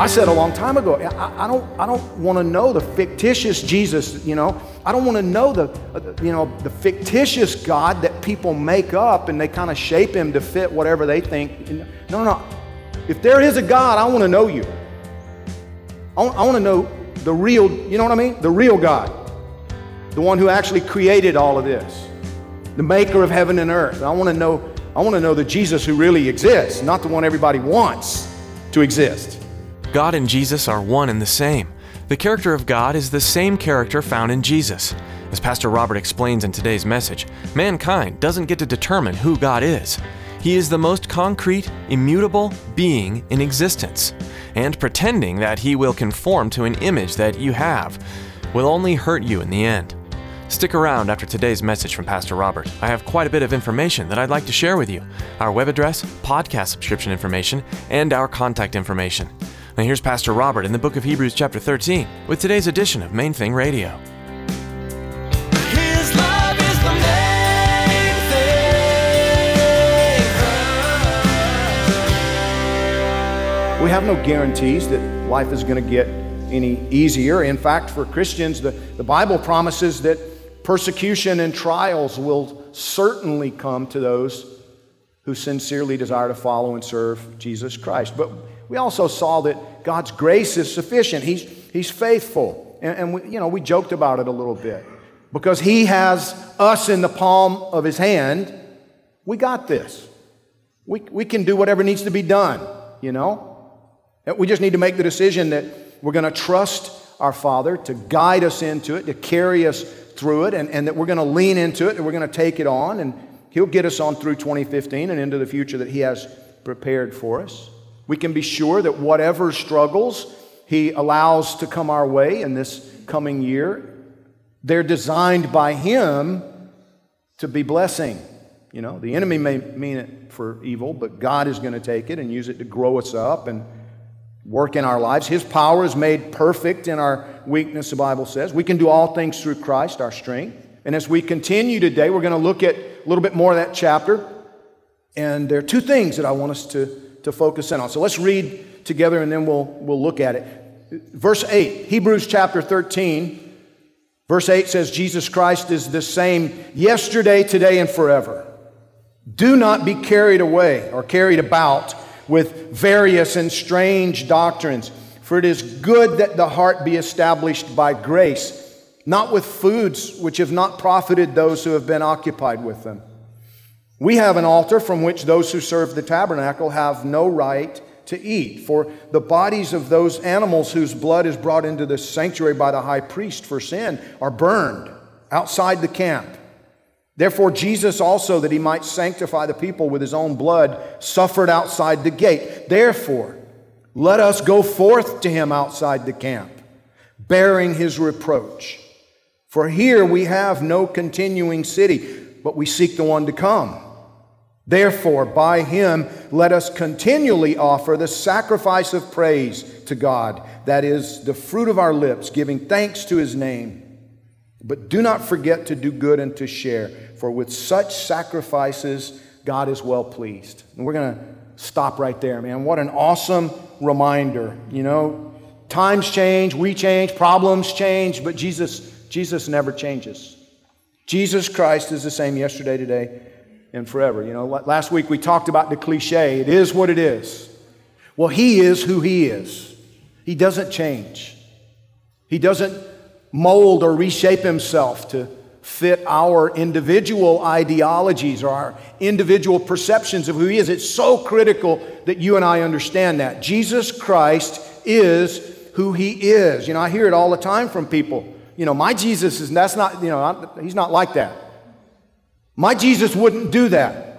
I said a long time ago, I, I don't, I don't want to know the fictitious Jesus, you know. I don't want to know the, you know, the fictitious God that people make up and they kind of shape him to fit whatever they think. No, no, no. If there is a God, I want to know you. I I want to know the real, you know what I mean? The real God. The one who actually created all of this. The maker of heaven and earth. I want to know, I want to know the Jesus who really exists, not the one everybody wants to exist. God and Jesus are one and the same. The character of God is the same character found in Jesus. As Pastor Robert explains in today's message, mankind doesn't get to determine who God is. He is the most concrete, immutable being in existence. And pretending that he will conform to an image that you have will only hurt you in the end. Stick around after today's message from Pastor Robert. I have quite a bit of information that I'd like to share with you our web address, podcast subscription information, and our contact information. Now, here's Pastor Robert in the book of Hebrews, chapter 13, with today's edition of Main Thing Radio. His love is the main thing. We have no guarantees that life is going to get any easier. In fact, for Christians, the, the Bible promises that persecution and trials will certainly come to those who sincerely desire to follow and serve Jesus Christ. But we also saw that God's grace is sufficient. He's, he's faithful. And, and we, you know, we joked about it a little bit. Because He has us in the palm of His hand, we got this. We, we can do whatever needs to be done, you know? We just need to make the decision that we're going to trust our Father to guide us into it, to carry us through it, and, and that we're going to lean into it, and we're going to take it on, and He'll get us on through 2015 and into the future that He has prepared for us. We can be sure that whatever struggles He allows to come our way in this coming year, they're designed by Him to be blessing. You know, the enemy may mean it for evil, but God is going to take it and use it to grow us up and work in our lives. His power is made perfect in our weakness, the Bible says. We can do all things through Christ, our strength. And as we continue today, we're going to look at a little bit more of that chapter. And there are two things that I want us to, to focus in on. So let's read together and then we'll, we'll look at it. Verse 8, Hebrews chapter 13, verse 8 says, Jesus Christ is the same yesterday, today, and forever. Do not be carried away or carried about with various and strange doctrines, for it is good that the heart be established by grace not with foods which have not profited those who have been occupied with them. We have an altar from which those who serve the tabernacle have no right to eat, for the bodies of those animals whose blood is brought into the sanctuary by the high priest for sin are burned outside the camp. Therefore, Jesus also, that he might sanctify the people with his own blood, suffered outside the gate. Therefore, let us go forth to him outside the camp, bearing his reproach. For here we have no continuing city, but we seek the one to come. Therefore, by him, let us continually offer the sacrifice of praise to God, that is, the fruit of our lips, giving thanks to his name. But do not forget to do good and to share, for with such sacrifices, God is well pleased. And we're going to stop right there, man. What an awesome reminder. You know, times change, we change, problems change, but Jesus Jesus never changes. Jesus Christ is the same yesterday, today, and forever. You know, last week we talked about the cliche it is what it is. Well, He is who He is, He doesn't change. He doesn't mold or reshape Himself to fit our individual ideologies or our individual perceptions of who He is. It's so critical that you and I understand that. Jesus Christ is who He is. You know, I hear it all the time from people. You know, my Jesus is, that's not, you know, He's not like that. My Jesus wouldn't do that.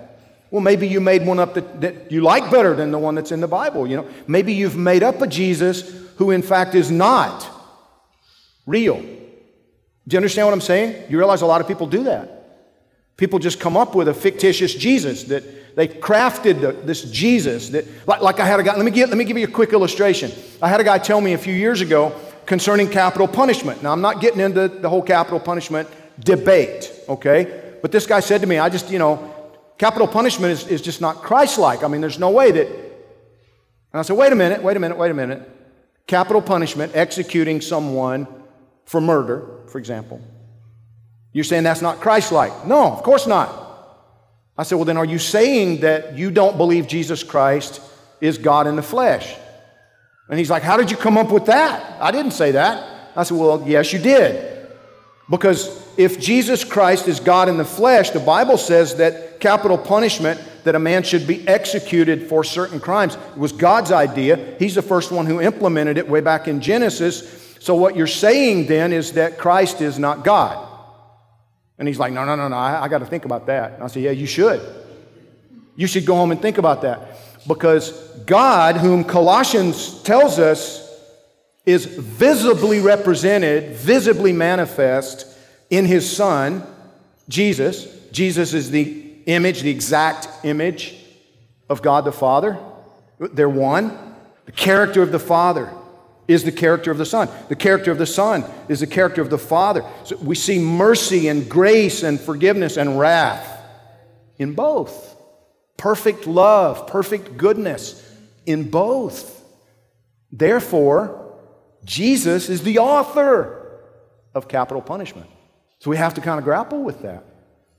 Well, maybe you made one up that, that you like better than the one that's in the Bible. You know, maybe you've made up a Jesus who, in fact, is not real. Do you understand what I'm saying? You realize a lot of people do that. People just come up with a fictitious Jesus that they crafted the, this Jesus that, like, like I had a guy. Let me give, let me give you a quick illustration. I had a guy tell me a few years ago concerning capital punishment. Now I'm not getting into the whole capital punishment debate, okay? But this guy said to me, I just, you know, Capital punishment is, is just not Christ like. I mean, there's no way that. And I said, wait a minute, wait a minute, wait a minute. Capital punishment, executing someone for murder, for example. You're saying that's not Christ like? No, of course not. I said, well, then are you saying that you don't believe Jesus Christ is God in the flesh? And he's like, how did you come up with that? I didn't say that. I said, well, yes, you did. Because if Jesus Christ is God in the flesh, the Bible says that capital punishment that a man should be executed for certain crimes, was God's idea. He's the first one who implemented it way back in Genesis. So, what you're saying then is that Christ is not God. And he's like, No, no, no, no, I, I got to think about that. And I said, Yeah, you should. You should go home and think about that. Because God, whom Colossians tells us is visibly represented, visibly manifest in his Son, Jesus. Jesus is the image, the exact image of God the Father. They're one. The character of the Father is the character of the Son. The character of the Son is the character of the Father. So we see mercy and grace and forgiveness and wrath in both. Perfect love, perfect goodness in both. Therefore, Jesus is the author of capital punishment. So we have to kind of grapple with that.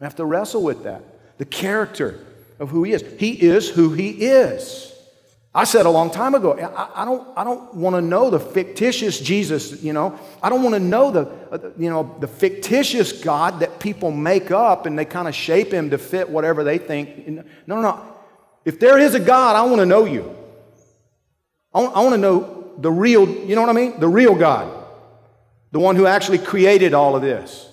We have to wrestle with that the character of who he is. He is who he is. I said a long time ago, I, I don't, I don't want to know the fictitious Jesus, you know. I don't want to know the, uh, you know, the fictitious God that people make up and they kind of shape him to fit whatever they think. No, no, no. If there is a God, I want to know you. I want to know the real, you know what I mean? The real God. The one who actually created all of this.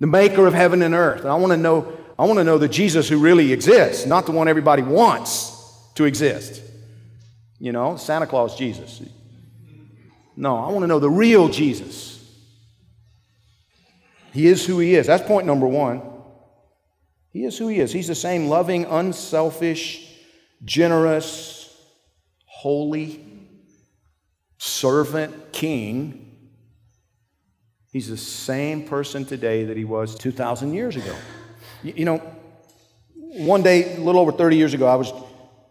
The maker of heaven and earth. And I want to know I want to know the Jesus who really exists, not the one everybody wants to exist. You know, Santa Claus Jesus. No, I want to know the real Jesus. He is who he is. That's point number one. He is who he is. He's the same loving, unselfish, generous, holy, servant king. He's the same person today that he was 2,000 years ago. You know, one day, a little over 30 years ago, I was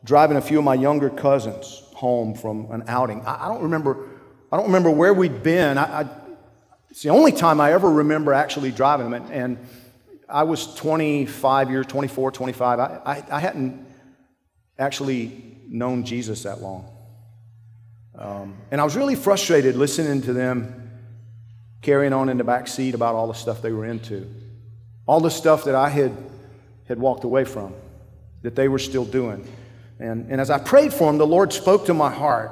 driving a few of my younger cousins home from an outing. I, don't remember. I don't remember where we'd been. I, I, it's the only time I ever remember actually driving them. And, and I was 25 years, 24, 25. I, I, I hadn't actually known Jesus that long. Um, and I was really frustrated listening to them carrying on in the back seat about all the stuff they were into. All the stuff that I had, had walked away from, that they were still doing. And, and as I prayed for them, the Lord spoke to my heart.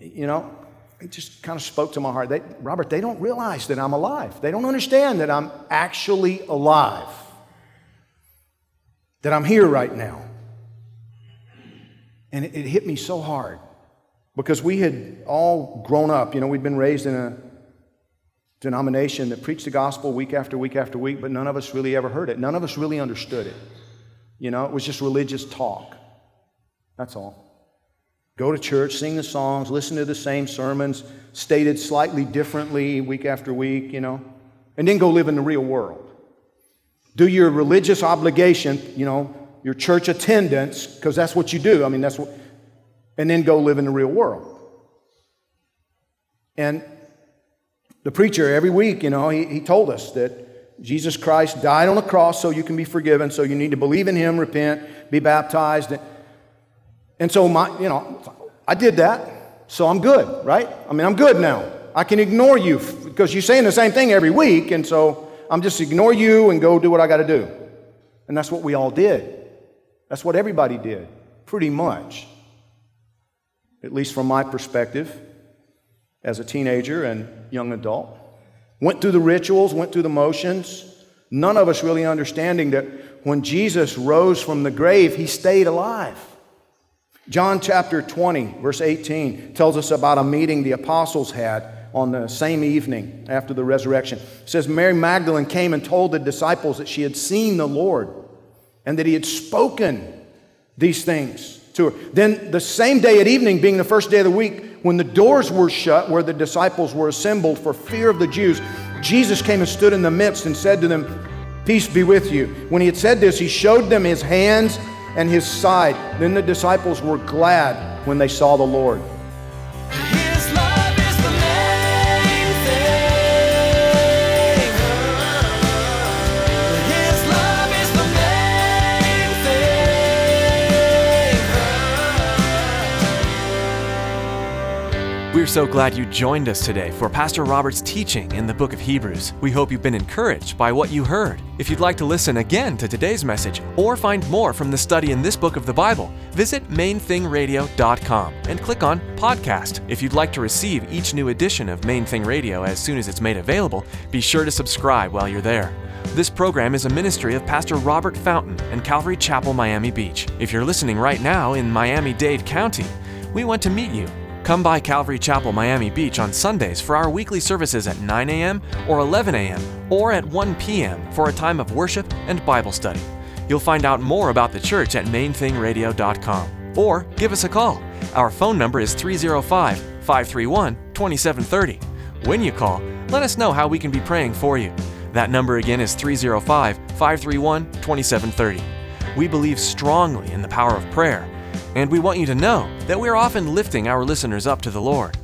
You know, it just kind of spoke to my heart. They, Robert, they don't realize that I'm alive. They don't understand that I'm actually alive, that I'm here right now. And it, it hit me so hard because we had all grown up. You know, we'd been raised in a denomination that preached the gospel week after week after week, but none of us really ever heard it. None of us really understood it. You know, it was just religious talk. That's all. Go to church, sing the songs, listen to the same sermons, stated slightly differently week after week, you know, and then go live in the real world. Do your religious obligation, you know, your church attendance, because that's what you do. I mean, that's what, and then go live in the real world. And the preacher, every week, you know, he, he told us that Jesus Christ died on the cross so you can be forgiven, so you need to believe in him, repent, be baptized. And so, my, you know, I did that, so I'm good, right? I mean, I'm good now. I can ignore you because you're saying the same thing every week, and so I'm just ignore you and go do what I got to do. And that's what we all did. That's what everybody did, pretty much. At least from my perspective as a teenager and young adult. Went through the rituals, went through the motions. None of us really understanding that when Jesus rose from the grave, he stayed alive. John chapter 20, verse 18, tells us about a meeting the apostles had on the same evening after the resurrection. It says, Mary Magdalene came and told the disciples that she had seen the Lord and that he had spoken these things to her. Then, the same day at evening, being the first day of the week, when the doors were shut where the disciples were assembled for fear of the Jews, Jesus came and stood in the midst and said to them, Peace be with you. When he had said this, he showed them his hands and his side. Then the disciples were glad when they saw the Lord. We're so glad you joined us today for Pastor Robert's teaching in the book of Hebrews. We hope you've been encouraged by what you heard. If you'd like to listen again to today's message or find more from the study in this book of the Bible, visit mainthingradio.com and click on Podcast. If you'd like to receive each new edition of Main Thing Radio as soon as it's made available, be sure to subscribe while you're there. This program is a ministry of Pastor Robert Fountain and Calvary Chapel, Miami Beach. If you're listening right now in Miami Dade County, we want to meet you. Come by Calvary Chapel, Miami Beach on Sundays for our weekly services at 9 a.m. or 11 a.m. or at 1 p.m. for a time of worship and Bible study. You'll find out more about the church at mainthingradio.com or give us a call. Our phone number is 305 531 2730. When you call, let us know how we can be praying for you. That number again is 305 531 2730. We believe strongly in the power of prayer, and we want you to know that we're often lifting our listeners up to the Lord.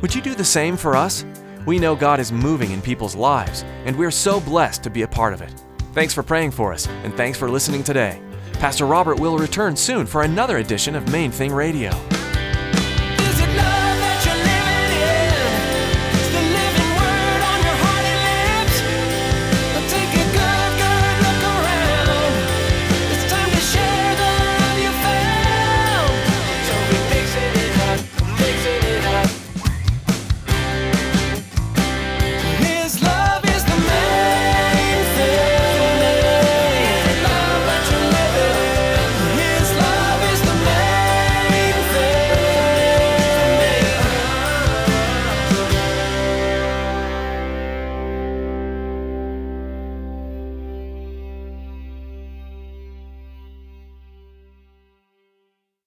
Would you do the same for us? We know God is moving in people's lives, and we're so blessed to be a part of it. Thanks for praying for us, and thanks for listening today. Pastor Robert will return soon for another edition of Main Thing Radio.